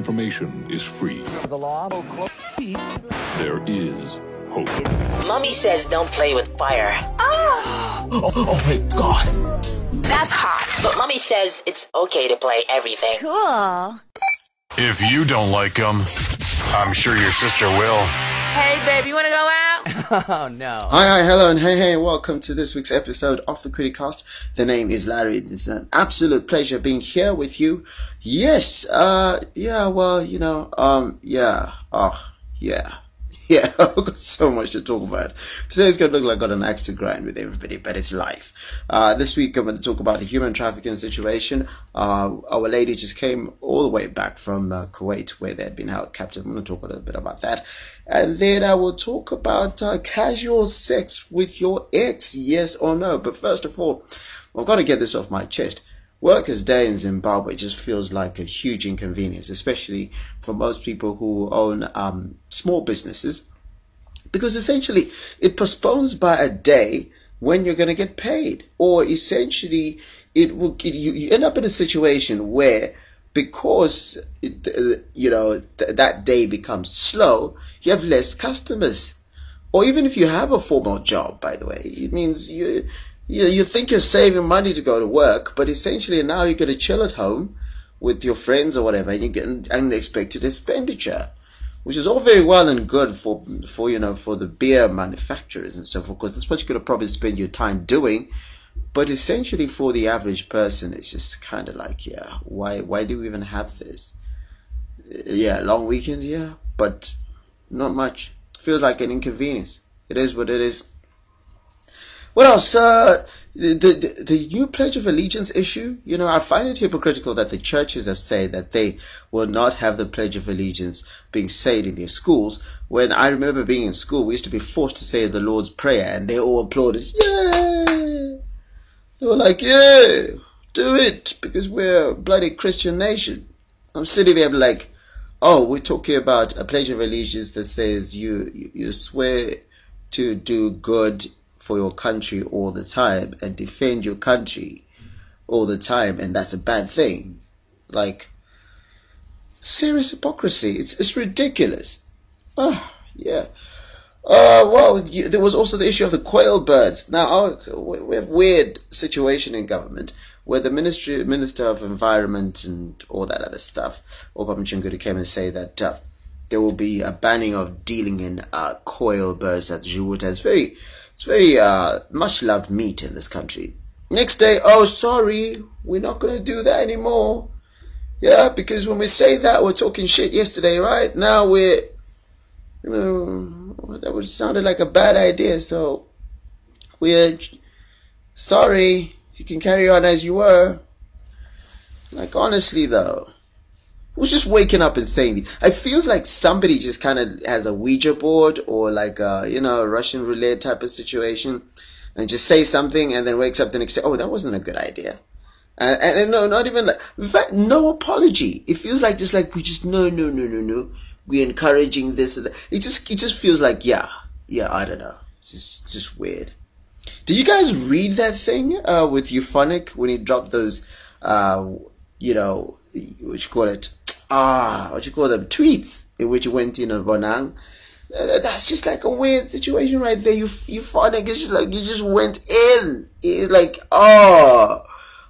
information is free. The law. There is hope. Mummy says don't play with fire. Oh, oh, oh my god. That's hot. But Mummy says it's okay to play everything. Cool. If you don't like them, I'm sure your sister will. Hey, babe, you want to go out? Oh no. Hi, hi, hello, and hey, hey, welcome to this week's episode of the Kwiricast. The name is Larry. It's an absolute pleasure being here with you. Yes, uh, yeah, well, you know, um, yeah, oh, yeah. Yeah, I've got so much to talk about. Today's going to look like I've got an axe to grind with everybody, but it's life. Uh, this week I'm going to talk about the human trafficking situation. Uh, our lady just came all the way back from uh, Kuwait where they had been held captive. I'm going to talk a little bit about that. And then I will talk about uh, casual sex with your ex, yes or no. But first of all, I've got to get this off my chest. Workers' Day in Zimbabwe just feels like a huge inconvenience, especially for most people who own um, small businesses, because essentially it postpones by a day when you're going to get paid, or essentially it will it, you, you end up in a situation where because it, you know th- that day becomes slow, you have less customers. Or even if you have a formal job, by the way, it means you you, you think you're saving money to go to work, but essentially now you're going to chill at home with your friends or whatever, and you get unexpected expenditure, which is all very well and good for, for, you know, for the beer manufacturers and so forth, because that's what you're going to probably spend your time doing. But essentially for the average person, it's just kind of like, yeah, why, why do we even have this? Yeah, long weekend, yeah, but not much. Feels like an inconvenience. It is what it is. What else? Uh, the, the the new Pledge of Allegiance issue. You know, I find it hypocritical that the churches have said that they will not have the Pledge of Allegiance being said in their schools. When I remember being in school, we used to be forced to say the Lord's Prayer, and they all applauded. Yeah, they were like, "Yeah, do it," because we're a bloody Christian nation. I'm sitting there like, "Oh, we're talking about a Pledge of Allegiance that says you you, you swear to do good." For your country all the time and defend your country all the time, and that's a bad thing. Like, serious hypocrisy. It's, it's ridiculous. Oh, yeah. Uh, well, you, there was also the issue of the quail birds. Now, our, we have weird situation in government where the ministry, Minister of Environment and all that other stuff, Oppah Muchinguri came and say that uh, there will be a banning of dealing in uh, quail birds at Juwuta. It's very, it's very uh, much loved meat in this country. Next day, oh sorry, we're not gonna do that anymore. Yeah, because when we say that, we're talking shit yesterday, right? Now we're, you know, that would sounded like a bad idea. So we're sorry. You can carry on as you were. Like honestly, though who's just waking up and saying these. It feels like somebody just kind of has a Ouija board or like a, you know, Russian roulette type of situation and just say something and then wakes up the next day. Oh, that wasn't a good idea. And, and, and no, not even like, in fact, no apology. It feels like just like we just, no, no, no, no, no. We're encouraging this and that. It just, it just feels like, yeah, yeah, I don't know. It's just, just weird. Did you guys read that thing, uh, with Euphonik when he dropped those, uh, you know, what you call it? Ah, what you call them, tweets in which you went in on Bonang. Uh, that's just like a weird situation right there. You you found it's just like you just went in. It's like oh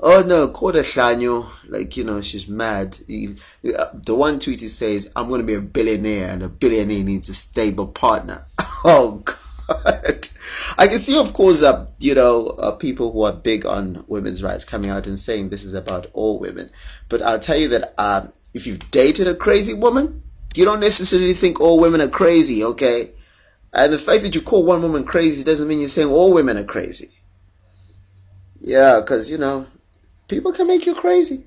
oh no, quarter Shanyo. Like you know, she's mad. Uh, the one tweet he says, "I'm to be a billionaire, and a billionaire needs a stable partner." oh God. I can see, of course, uh, you know, uh, people who are big on women's rights coming out and saying this is about all women. But I'll tell you that um, if you've dated a crazy woman, you don't necessarily think all women are crazy, okay? And the fact that you call one woman crazy doesn't mean you're saying all women are crazy. Yeah, because, you know, people can make you crazy.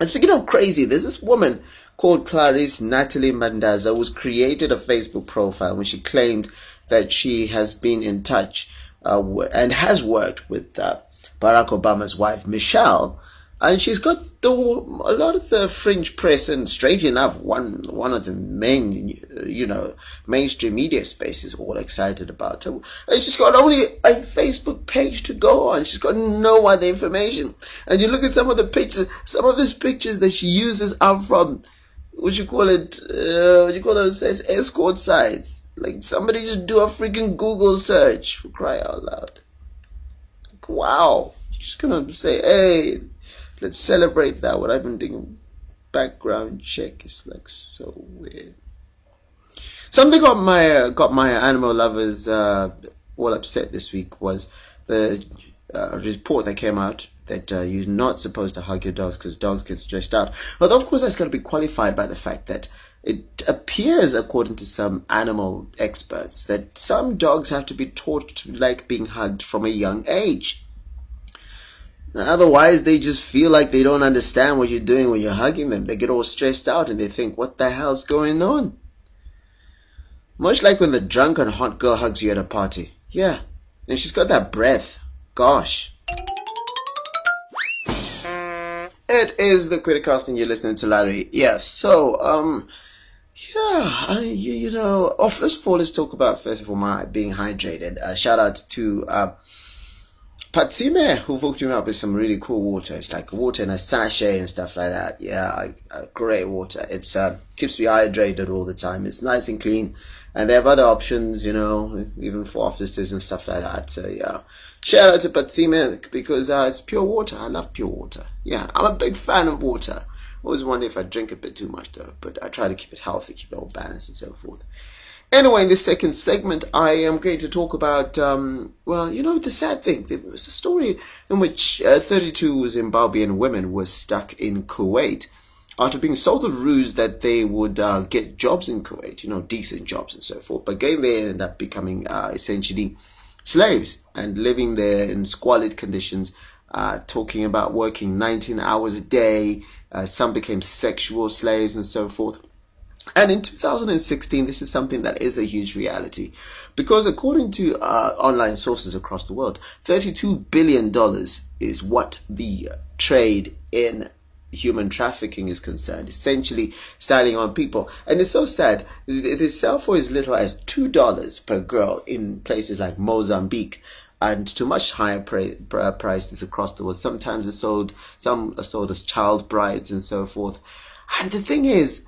And speaking of crazy, there's this woman called Clarice Natalie Mandaza who's created a Facebook profile when she claimed that she has been in touch uh, and has worked with uh, Barack Obama's wife, Michelle, and she's got the, a lot of the fringe press and straight enough one one of the main you know mainstream media spaces all excited about her and she's got only a facebook page to go on she's got no other information and you look at some of the pictures some of these pictures that she uses are from what you call it, uh, what you call those sites, escort sites. Like somebody just do a freaking Google search for cry out loud. Like, wow. Just gonna say, hey, let's celebrate that. What I've been doing background check is like so weird. Something got my uh, got my animal lovers uh, all upset this week was the uh, report that came out that uh, you're not supposed to hug your dogs because dogs get stressed out. Although, of course, that's got to be qualified by the fact that it appears, according to some animal experts, that some dogs have to be taught to like being hugged from a young age. Otherwise, they just feel like they don't understand what you're doing when you're hugging them. They get all stressed out and they think, what the hell's going on? Much like when the drunken hot girl hugs you at a party. Yeah. And she's got that breath. Gosh. It is the Kwiricast and you're listening to Larry. Yes. So, um, yeah, I, you, you know, oh, first of all, let's talk about, first of all, my being hydrated. Uh, shout out to, uh, Patsime, who hooked me up with some really cool water. It's like water in a sachet and stuff like that. Yeah, great water. It's uh, keeps me hydrated all the time. It's nice and clean, and they have other options, you know, even for offices and stuff like that. So yeah, shout out to Patsime because uh, it's pure water. I love pure water. Yeah, I'm a big fan of water. Always wonder if I drink a bit too much though, but I try to keep it healthy, keep it all balanced and so forth. Anyway, in this second segment, I am going to talk about, um, well, you know, the sad thing. There was a story in which uh, 32 Zimbabwean women were stuck in Kuwait after being sold the ruse that they would uh, get jobs in Kuwait, you know, decent jobs and so forth. But getting there ended up becoming uh, essentially slaves and living there in squalid conditions, uh, talking about working 19 hours a day. Uh, some became sexual slaves and so forth. And in 2016, this is something that is a huge reality because according to uh, online sources across the world, $32 billion is what the trade in human trafficking is concerned, essentially selling on people. And it's so sad. They sell for as little as $2 per girl in places like Mozambique and to much higher pra- prices across the world. Sometimes it's sold, some are sold as child brides and so forth. And the thing is,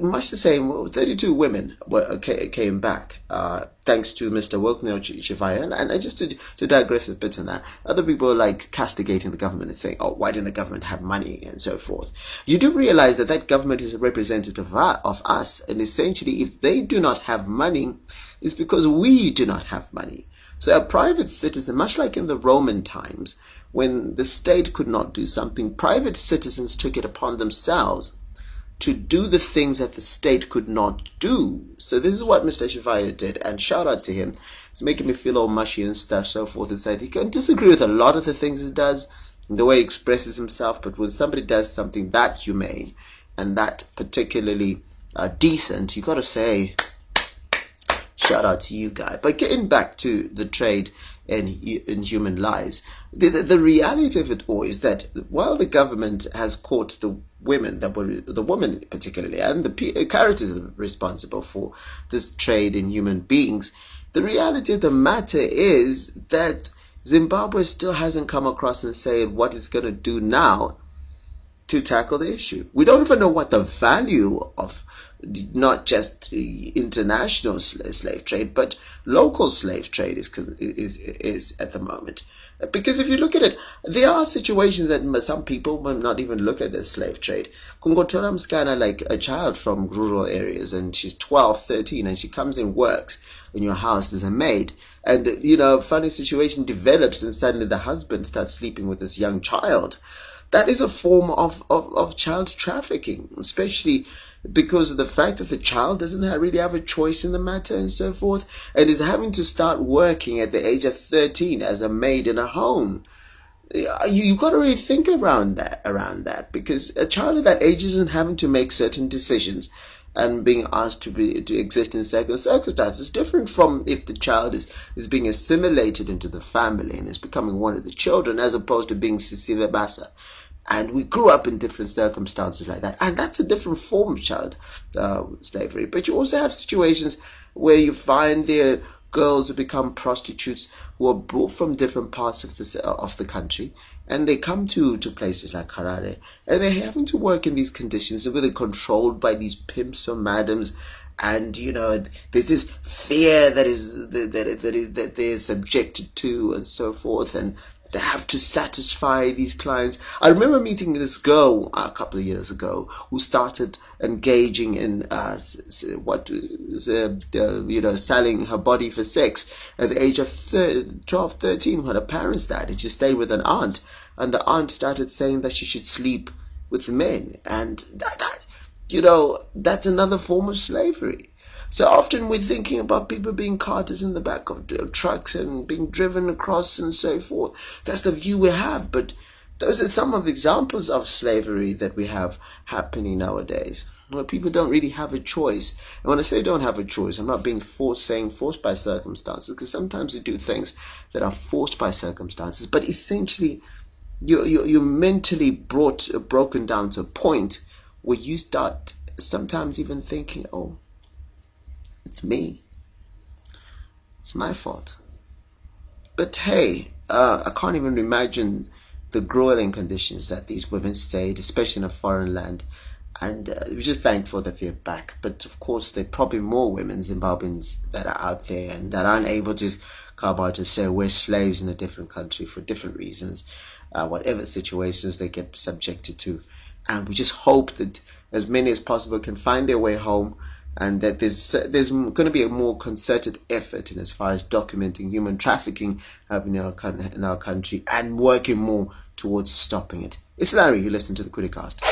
much the same, 32 women came back, uh, thanks to Mr. Wicknell Chivayo. And, just to, to digress a bit on that, other people are like castigating the government and saying, oh, why didn't the government have money and so forth. You do realize that that government is a representative of us. And essentially, if they do not have money, it's because we do not have money. So a private citizen, much like in the Roman times, when the state could not do something, private citizens took it upon themselves to do the things that the state could not do. So this is what Mr. Chivayo did, and shout out to him. It's making me feel all mushy and stuff, so forth and so He can disagree with a lot of the things he does, the way he expresses himself, but when somebody does something that humane and that particularly uh, decent, you gotta say, shout out to you guy. But getting back to the trade in, in human lives, the, the, the reality of it all is that while the government has caught the women that were the woman particularly and the uh, characters responsible for this trade in human beings the reality of the matter is that zimbabwe still hasn't come across and said what it's going to do now to tackle the issue. We don't even know what the value of not just international slave trade but local slave trade is is is at the moment because if you look at it, there are situations that some people might not even look at the slave trade. Kungotoram Skana, like a child from rural areas, and she's 12, 13, and she comes and works in your house as a maid. And, you know, funny situation develops, and suddenly the husband starts sleeping with this young child. That is a form of, of, of child trafficking, especially because of the fact that the child doesn't really have a choice in the matter and so forth, and is having to start working at the age of 13 as a maid in a home. Uh, you, you've got to really think around that, around that, because a child at that age isn't having to make certain decisions and being asked to be to exist in certain circumstances different from if the child is is being assimilated into the family and is becoming one of the children as opposed to being Sisive Basa and we grew up in different circumstances like that. And that's a different form of child uh, slavery. But you also have situations where you find there girls who become prostitutes who are brought from different parts of the of the country, and they come to to places like Harare, and they're having to work in these conditions where they're controlled by these pimps or madams. And you know, there's this fear that is that that, that, is, that they're subjected to, and so forth. And they have to satisfy these clients. I remember meeting this girl a couple of years ago who started engaging in uh, what uh, you know selling her body for sex at the age of 12, 13 when her parents died, and she stayed with an aunt, and the aunt started saying that she should sleep with men, and that, that you know that's another form of slavery. So often we're thinking about people being carted in the back of trucks and being driven across and so forth. That's the view we have, but those are some of the examples of slavery that we have happening nowadays. Where people don't really have a choice. And when I say don't have a choice, I'm not being forced, saying forced by circumstances, because sometimes they do things that are forced by circumstances, but essentially, you, you, you're mentally brought, broken down to a point where you start sometimes even thinking, oh, it's me. It's my fault. But hey, uh, I can't even imagine the grueling conditions that these women stayed, especially in a foreign land. And uh, we're just thankful that they're back. But of course, there are probably more women Zimbabweans that are out there and that aren't able to come out and say we're slaves in a different country for different reasons, uh, whatever situations they get subjected to. And we just hope that as many as possible can find their way home and that there's there's going to be a more concerted effort in as far as documenting human trafficking happening in our in our country and working more towards stopping it. It's Larry. You listen to the Kwiricast.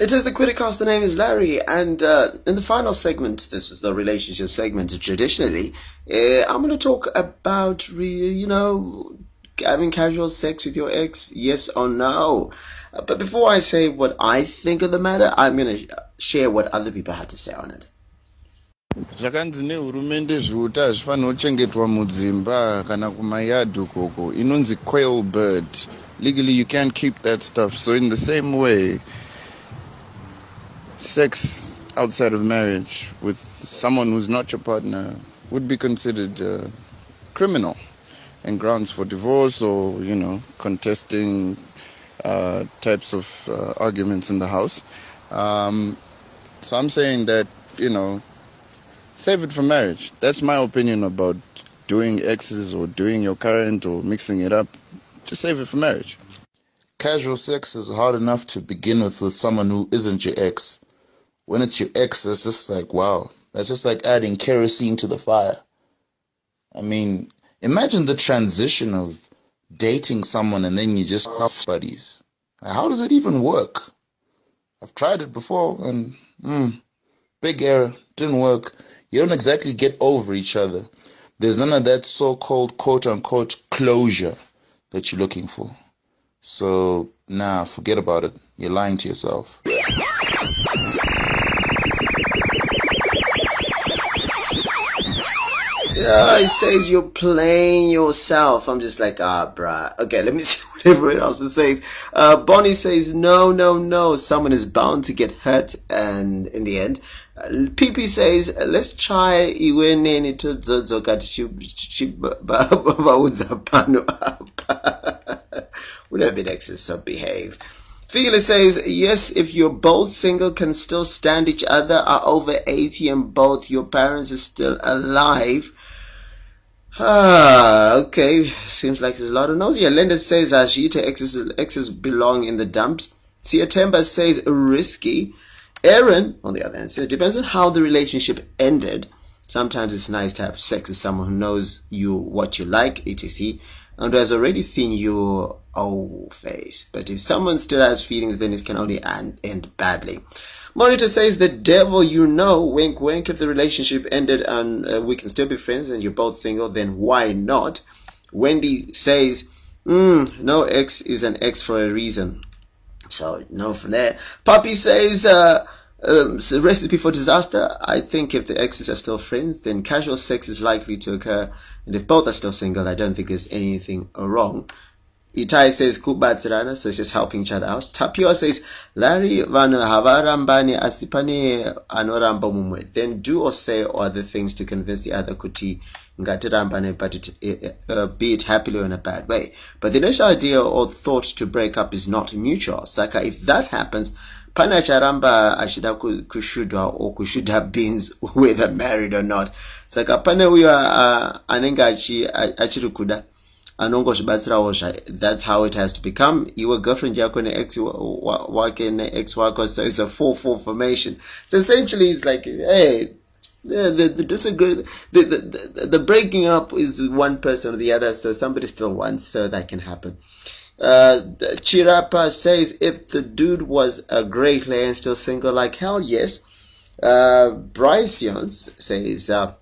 It is the Kwiricast. The name is Larry, and uh, in the final segment, this is the relationship segment. Traditionally, uh, I'm going to talk about, re- you know, having casual sex with your ex? Yes or no? Uh, but before I say what I think of the matter, I'm going to share what other people had to say on it. zvakanzi nehurumende zviuta hazvifanira kuchengetwa mudzimba kana kumayadhi ukoko inonzi quail bird legally you can't keep that stuff so in the same way sex outside of marriage with someone who's not your partner would be considered uh, criminal and grounds for divorce or, you know, contesting uh, types of uh, arguments in the house. Um, so I'm saying that, you know, save it for marriage. That's my opinion about doing exes or doing your current or mixing it up. Just save it for marriage. Casual sex is hard enough to begin with with someone who isn't your ex. When it's your ex, it's just like, wow. That's just like adding kerosene to the fire. I mean, Imagine the transition of dating someone and then you just half buddies. How does it even work? I've tried it before and mm, big error, didn't work. You don't exactly get over each other. There's none of that so-called quote unquote closure that you're looking for. So, nah, forget about it. You're lying to yourself. Yeah, he says you're playing yourself. I'm just like, ah, bruh. Okay, let me see what everyone else says. Uh, Bonnie says, no, no, no. Someone is bound to get hurt. And in the end, uh, PP says, let's try apa. Whatever it is, so behave. Figula says, yes, if you're both single, can still stand each other, are over 80 and both your parents are still alive, Ah, okay. Seems like there's a lot of no's. Yeah, Linda says Ajita exes, exes belong in the dumps. Temba says risky. Aaron, on the other hand, says it depends on how the relationship ended. Sometimes it's nice to have sex with someone who knows you what you like, etc., and has already seen your old face. But if someone still has feelings, then it can only end, end badly. Monitor says the devil you know, wink wink, if the relationship ended and uh, we can still be friends and you're both single, then why not? Wendy says, mm, no X is an X for a reason. So no for that. Poppy says, uh, um, recipe for disaster. I think if the exes are still friends, then casual sex is likely to occur. And if both are still single, I don't think there's anything wrong. Itai says kubatsirana, so it's just helping each other out. Tapio says, Larry vanu havarambani asipane anoramba mumwe. Then do or say other things to convince the other kuti ngatirambane, but it, uh, be it happily or in a bad way. But the initial idea or thought to break up is not mutual. Saka, if that happens, pana charamba ashida kushudwa or kushuda beans whether married or not. Saka pana uyo uh, anenge achiri kuda anongozvibatsirawo that's how it has to become. Iwe girlfriend yako neex wake neex wako so it's a four four formation. So essentially it's like hey the, the, the disagree the, the, the, the breaking up is one person or the other so somebody still wants so that can happen. Uh, Chirapa says if the dude was a great player and still single like hell yes. Uh, Bryce Jones says uh,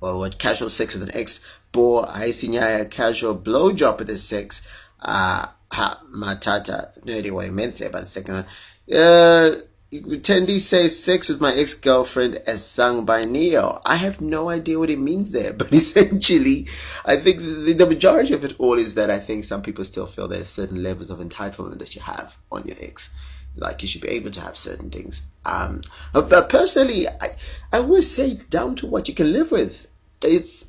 or what casual sex with an ex bo haisinyaya casual blow blowjob with the sex uh, ha, matata no idea what he meant there but the second one uh, Tendi says sex with my ex-girlfriend as sung by Neo. I have no idea what it means there, but essentially, I think the, the, majority of it all is that I think some people still feel there's certain levels of entitlement that you have on your ex. Like you should be able to have certain things. Um, but personally, I, I always say it's down to what you can live with. It's,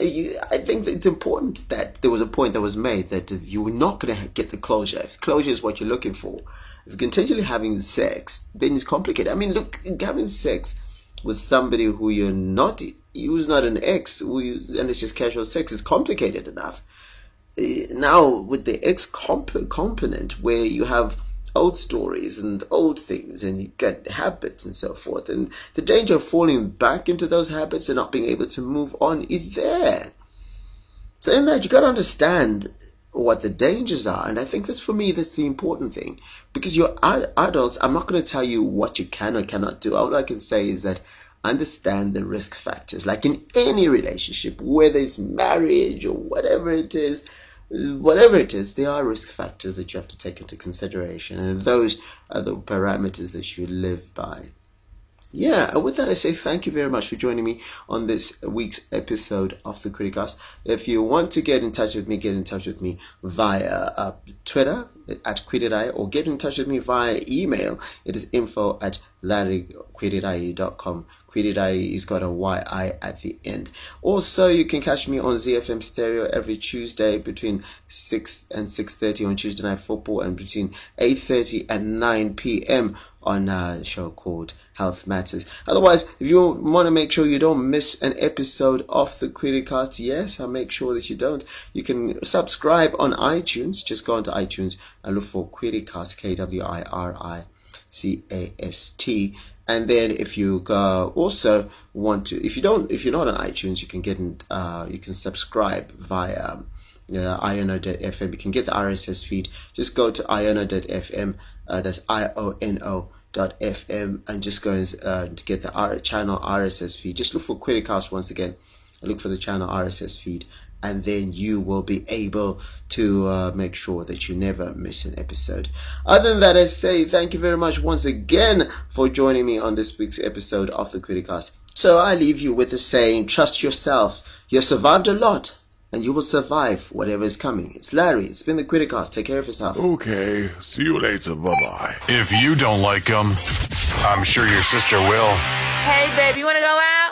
I think it's important that there was a point that was made that you were not going to get the closure. If closure is what you're looking for, if you're continually having sex, then it's complicated. I mean, look, having sex with somebody who you're not, who's not an ex, who you, and it's just casual sex, is complicated enough. Eh, now, with the ex component, where you have old stories and old things and you get habits and so forth. And the danger of falling back into those habits and not being able to move on is there. So in that, you got to understand what the dangers are. And I think that's for me, that's the important thing. Because you're adults, I'm not going to tell you what you can or cannot do. All I can say is that understand the risk factors. Like in any relationship, whether it's marriage or whatever it is, whatever it is, there are risk factors that you have to take into consideration, and those are the parameters that you live by. Yeah, and with that, I say thank you very much for joining me on this week's episode of the Kwiricast. If you want to get in touch with me, get in touch with me via uh, Twitter at Kwirirayi or get in touch with me via email. It is info at larrykwirirayi.com. Kwirirayi is got a Y-I at the end. Also, you can catch me on ZFM Stereo every Tuesday between 6 and 6.30 on Tuesday Night Football and between 8.30 and 9 p.m on a show called Health Matters. Otherwise, if you want to make sure you don't miss an episode of the Kwiricast, yes, I'll make sure that you don't. You can subscribe on iTunes. Just go onto iTunes and look for Kwiricast, K-W-I-R-I-C-A-S-T. And then if you uh, also want to, if you don't, if you're not on iTunes, you can get uh, you can subscribe via uh, iono.fm. You can get the RSS feed. Just go to iono.fm. Uh, that's I-O-N-O dot fm and just go uh, to get the R- channel RSS feed. Just look for Kwiricast once again. Look for the channel RSS feed and then you will be able to uh, make sure that you never miss an episode. Other than that, I say thank you very much once again for joining me on this week's episode of the Kwiricast. So I leave you with the saying, trust yourself. You've survived a lot and you will survive whatever is coming. It's Larry. It's been the Kwiricast. Take care of yourself. Okay. See you later. Bye bye. If you don't like them, I'm sure your sister will. Hey, babe, you want to go out?